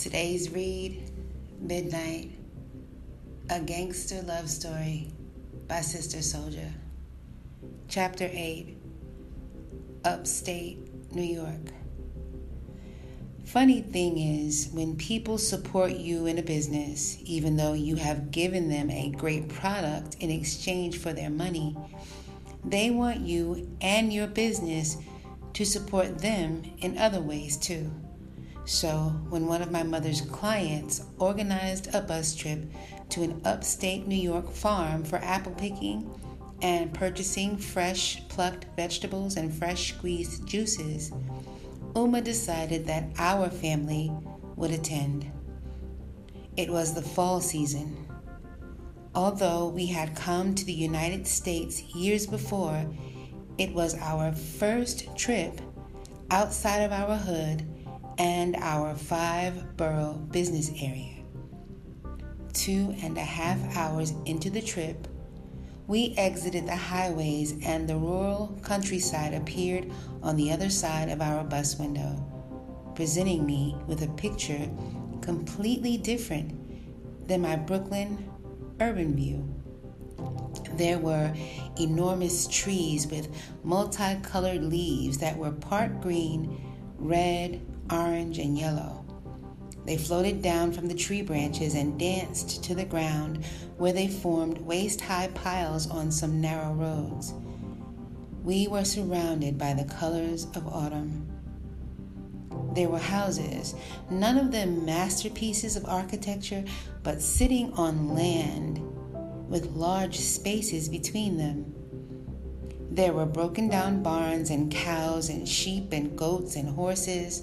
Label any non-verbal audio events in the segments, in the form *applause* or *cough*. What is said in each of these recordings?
Today's read Midnight A Gangster Love Story by Sister Souljah. Chapter 8 Upstate New York. Funny thing is, when people support you in a business, even though you have given them a great product in exchange for their money, they want you and your business to support them in other ways too. So, when one of my mother's clients organized a bus trip to an upstate New York farm for apple picking and purchasing fresh plucked vegetables and fresh squeezed juices, Umma decided that our family would attend. It was the fall season. Although we had come to the United States years before, it was our first trip outside of our hood and our five borough business area. Two and a half hours into the trip, we exited the highways and the rural countryside appeared on the other side of our bus window, presenting me with a picture completely different than my Brooklyn urban view. There were enormous trees with multicolored leaves that were part green, red, orange, and yellow. They floated down from the tree branches and danced to the ground where they formed waist high piles on some narrow roads. We were surrounded by the colors of autumn. There were houses, none of them masterpieces of architecture, but sitting on land with large spaces between them. There were broken down barns and cows and sheep and goats and horses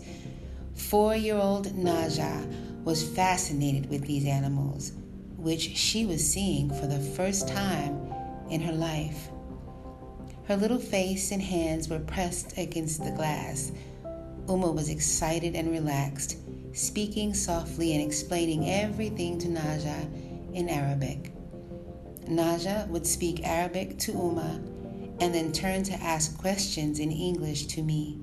Four year old Naja was fascinated with these animals, which she was seeing for the first time in her life. Her little face and hands were pressed against the glass. Umma was excited and relaxed, speaking softly and explaining everything to Naja in Arabic. Naja would speak Arabic to Umma and then turn to ask questions in English to me.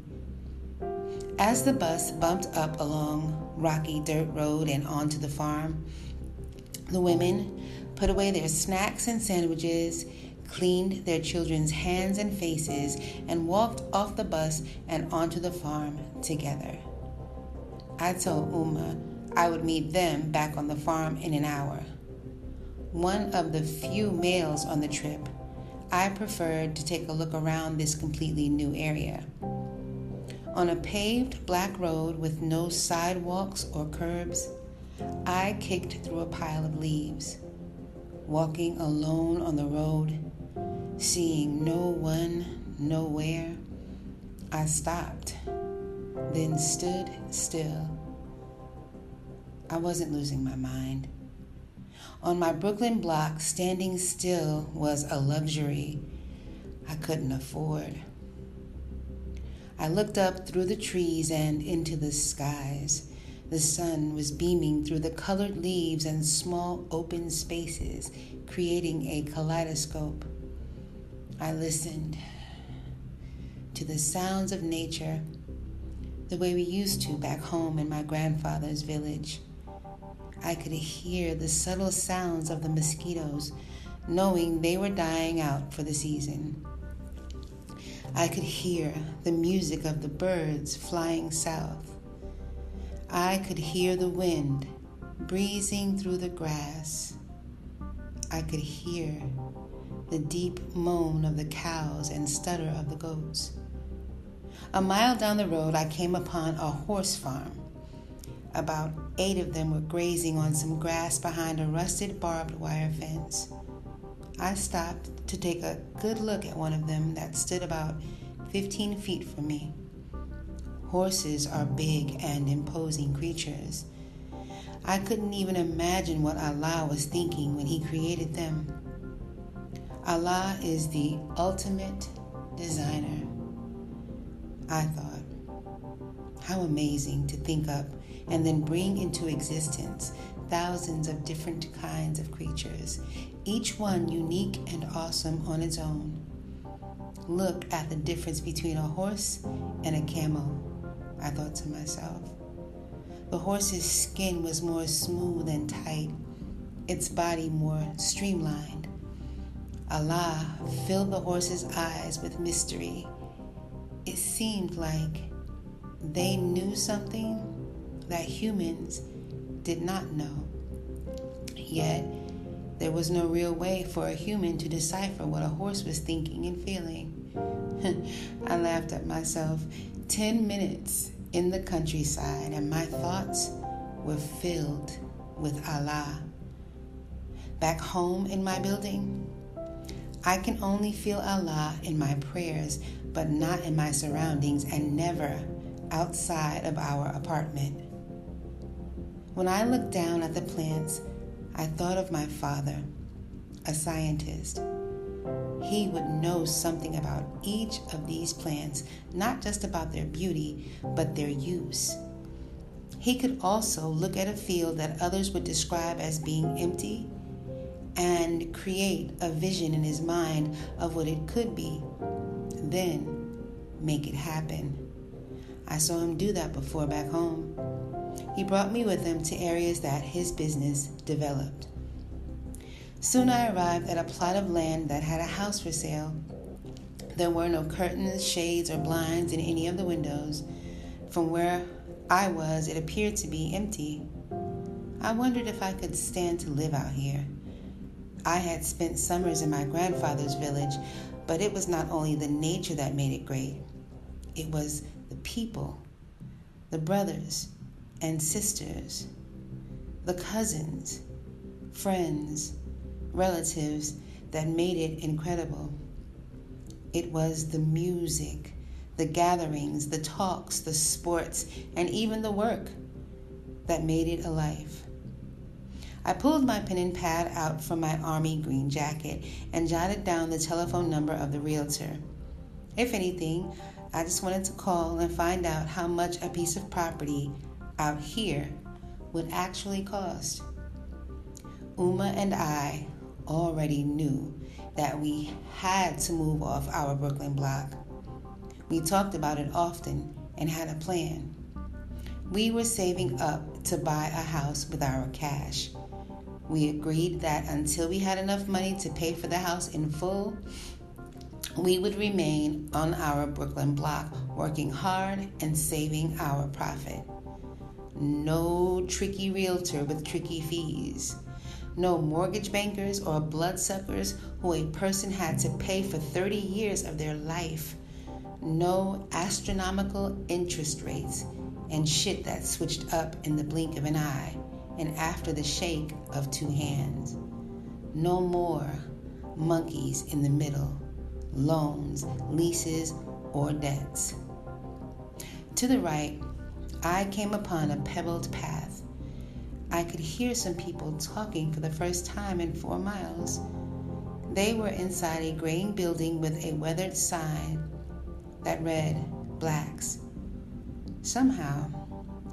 As the bus bumped up along rocky dirt road and onto the farm, the women put away their snacks and sandwiches, cleaned their children's hands and faces, and walked off the bus and onto the farm together. I told Umma I would meet them back on the farm in an hour. One of the few males on the trip, I preferred to take a look around this completely new area. On a paved black road with no sidewalks or curbs, I kicked through a pile of leaves, walking alone on the road, seeing no one, nowhere. I stopped, then stood still. I wasn't losing my mind. On my Brooklyn block, standing still was a luxury I couldn't afford. I looked up through the trees and into the skies. The sun was beaming through the colored leaves and small open spaces, creating a kaleidoscope. I listened to the sounds of nature the way we used to back home in my grandfather's village. I could hear the subtle sounds of the mosquitoes, knowing they were dying out for the season. I could hear the music of the birds flying south. I could hear the wind breezing through the grass. I could hear the deep moan of the cows and stutter of the goats. A mile down the road, I came upon a horse farm. About eight of them were grazing on some grass behind a rusted barbed wire fence. I stopped to take a good look at one of them that stood about 15 feet from me. Horses are big and imposing creatures. I couldn't even imagine what Allah was thinking when He created them. Allah is the ultimate designer. I thought, how amazing to think up and then bring into existence thousands of different kinds of creatures, each one unique and awesome on its own. Look at the difference between a horse and a camel, I thought to myself. The horse's skin was more smooth and tight, its body more streamlined. Allah filled the horse's eyes with mystery. It seemed like they knew something that humans did not know. Yet, there was no real way for a human to decipher what a horse was thinking and feeling. *laughs* I laughed at myself. Ten minutes in the countryside, and my thoughts were filled with Allah. Back home in my building, I can only feel Allah in my prayers, but not in my surroundings, and never outside of our apartment. When I look down at the plants, I thought of my father, a scientist. He would know something about each of these plants, not just about their beauty, but their use. He could also look at a field that others would describe as being empty and create a vision in his mind of what it could be, then make it happen. I saw him do that before back home. He brought me with him to areas that his business developed. Soon I arrived at a plot of land that had a house for sale. There were no curtains, shades, or blinds in any of the windows. From where I was, it appeared to be empty. I wondered if I could stand to live out here. I had spent summers in my grandfather's village, but it was not only the nature that made it great, it was the people, the brothers and sisters, the cousins, friends, relatives that made it incredible. It was the music, the gatherings, the talks, the sports, and even the work that made it a life. I pulled my pen and pad out from my army green jacket and jotted down the telephone number of the realtor. If anything, I just wanted to call and find out how much a piece of property out here would actually cost. Umma and I already knew that we had to move off our Brooklyn block. We talked about it often and had a plan. We were saving up to buy a house with our cash. We agreed that until we had enough money to pay for the house in full, we would remain on our Brooklyn block working hard and saving our profit. No tricky realtor with tricky fees. No mortgage bankers or bloodsuckers who a person had to pay for 30 years of their life. No astronomical interest rates and shit that switched up in the blink of an eye and after the shake of two hands. No more monkeys in the middle, loans, leases, or debts. To the right, I came upon a pebbled path. I could hear some people talking for the first time in four miles. They were inside a graying building with a weathered sign that read Blacks. Somehow,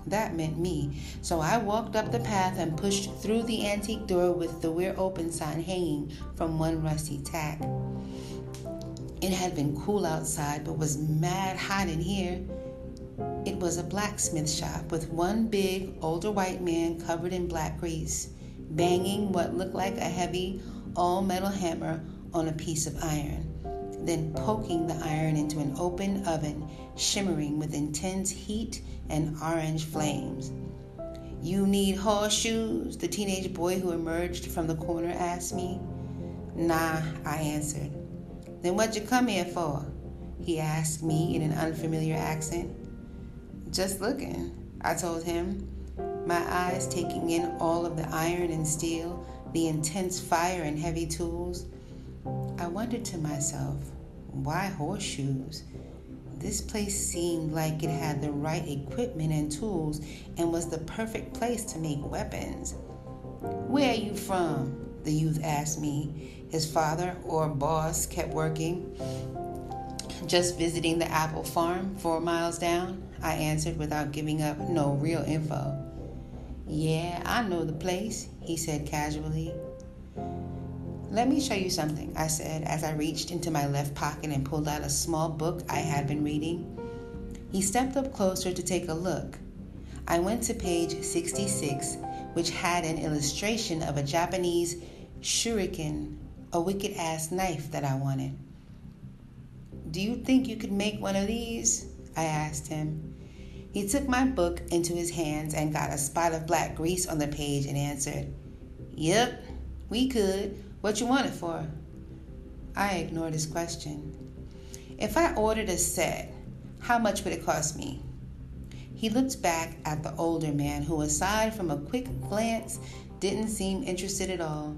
that meant me. So I walked up the path and pushed through the antique door with the We're Open sign hanging from one rusty tack. It had been cool outside, but was mad hot in here. It was a blacksmith shop with one big older white man covered in black grease, banging what looked like a heavy all metal hammer on a piece of iron, then poking the iron into an open oven shimmering with intense heat and orange flames. You need horseshoes? The teenage boy who emerged from the corner asked me. Nah, I answered. Then what you come here for? He asked me in an unfamiliar accent. Just looking, I told him, my eyes taking in all of the iron and steel, the intense fire and heavy tools. I wondered to myself, why horseshoes? This place seemed like it had the right equipment and tools and was the perfect place to make weapons. Where are you from? The youth asked me. His father or boss kept working. Just visiting the apple farm four miles down, I answered without giving up no real info. Yeah, I know the place, he said casually. Let me show you something, I said as I reached into my left pocket and pulled out a small book I had been reading. He stepped up closer to take a look. I went to page 66, which had an illustration of a Japanese shuriken, a wicked ass knife that I wanted. Do you think you could make one of these? I asked him. He took my book into his hands and got a spot of black grease on the page and answered, Yep, we could. What you want it for? I ignored his question. If I ordered a set, how much would it cost me? He looked back at the older man who, aside from a quick glance, didn't seem interested at all.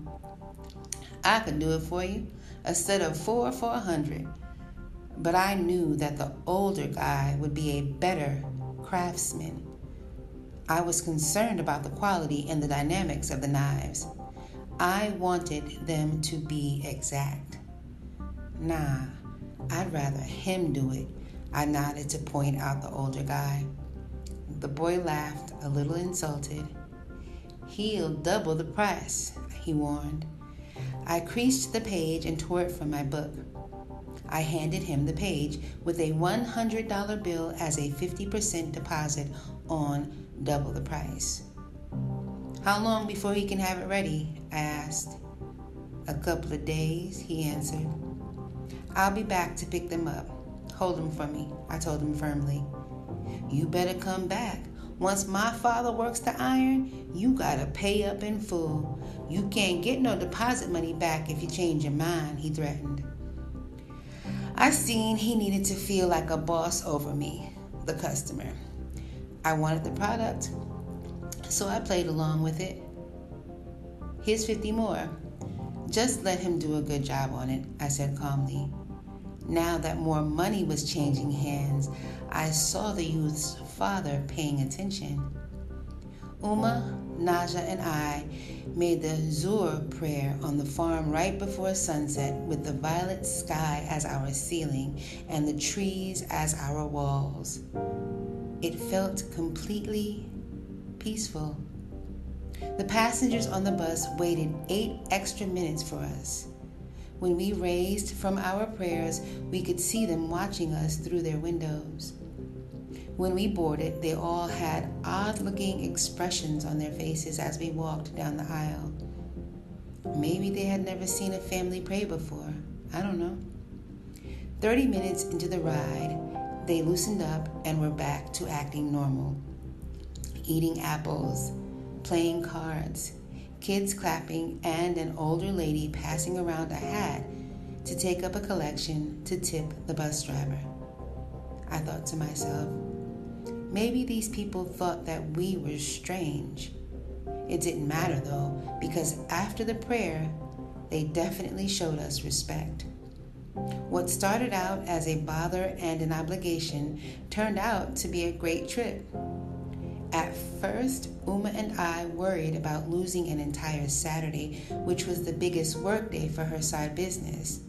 I could do it for you, a set of four for a hundred but I knew that the older guy would be a better craftsman. I was concerned about the quality and the dynamics of the knives. I wanted them to be exact. Nah, I'd rather him do it. I nodded to point out the older guy. The boy laughed, a little insulted. He'll double the price, he warned. I creased the page and tore it from my book. I handed him the page with a $100 bill as a 50% deposit on double the price. How long before he can have it ready? I asked. A couple of days, he answered. I'll be back to pick them up. Hold them for me, I told him firmly. You better come back. Once my father works the iron, you gotta pay up in full. You can't get no deposit money back if you change your mind, he threatened. I seen he needed to feel like a boss over me, the customer. I wanted the product, so I played along with it. Here's 50 more. Just let him do a good job on it, I said calmly. Now that more money was changing hands, I saw the youth's father paying attention. Umma, Naja, and I made the Zuhr prayer on the farm right before sunset with the violet sky as our ceiling and the trees as our walls. It felt completely peaceful. The passengers on the bus waited eight extra minutes for us. When we raised from our prayers, we could see them watching us through their windows. When we boarded, they all had odd looking expressions on their faces as we walked down the aisle. Maybe they had never seen a family pray before. I don't know. 30 minutes into the ride, they loosened up and were back to acting normal. Eating apples, playing cards, kids clapping, and an older lady passing around a hat to take up a collection to tip the bus driver. I thought to myself, Maybe these people thought that we were strange. It didn't matter though, because after the prayer, they definitely showed us respect. What started out as a bother and an obligation turned out to be a great trip. At first, Umma and I worried about losing an entire Saturday, which was the biggest workday for her side business.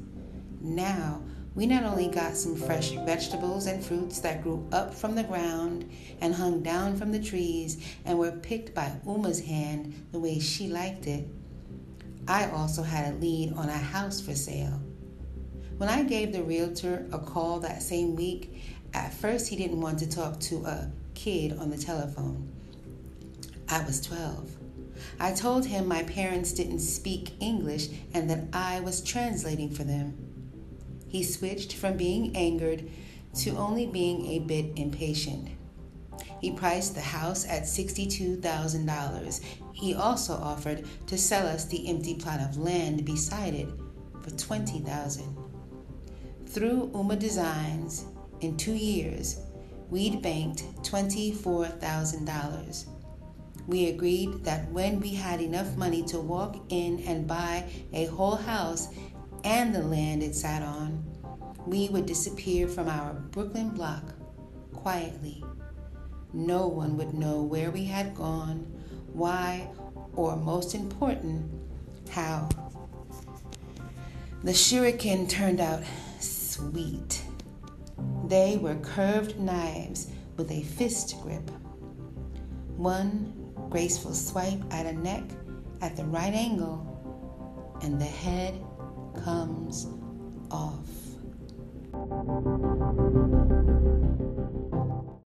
Now, we not only got some fresh vegetables and fruits that grew up from the ground and hung down from the trees and were picked by Umma's hand the way she liked it, I also had a lead on a house for sale. When I gave the realtor a call that same week, at first he didn't want to talk to a kid on the telephone. I was 12. I told him my parents didn't speak English and that I was translating for them. He switched from being angered to only being a bit impatient. He priced the house at $62,000. He also offered to sell us the empty plot of land beside it for 20,000. Through Umma Designs, in two years, we'd banked $24,000. We agreed that when we had enough money to walk in and buy a whole house and the land it sat on, we would disappear from our Brooklyn block quietly. No one would know where we had gone, why, or most important, how. The shuriken turned out sweet. They were curved knives with a fist grip. One graceful swipe at a neck at the right angle, and the head comes off.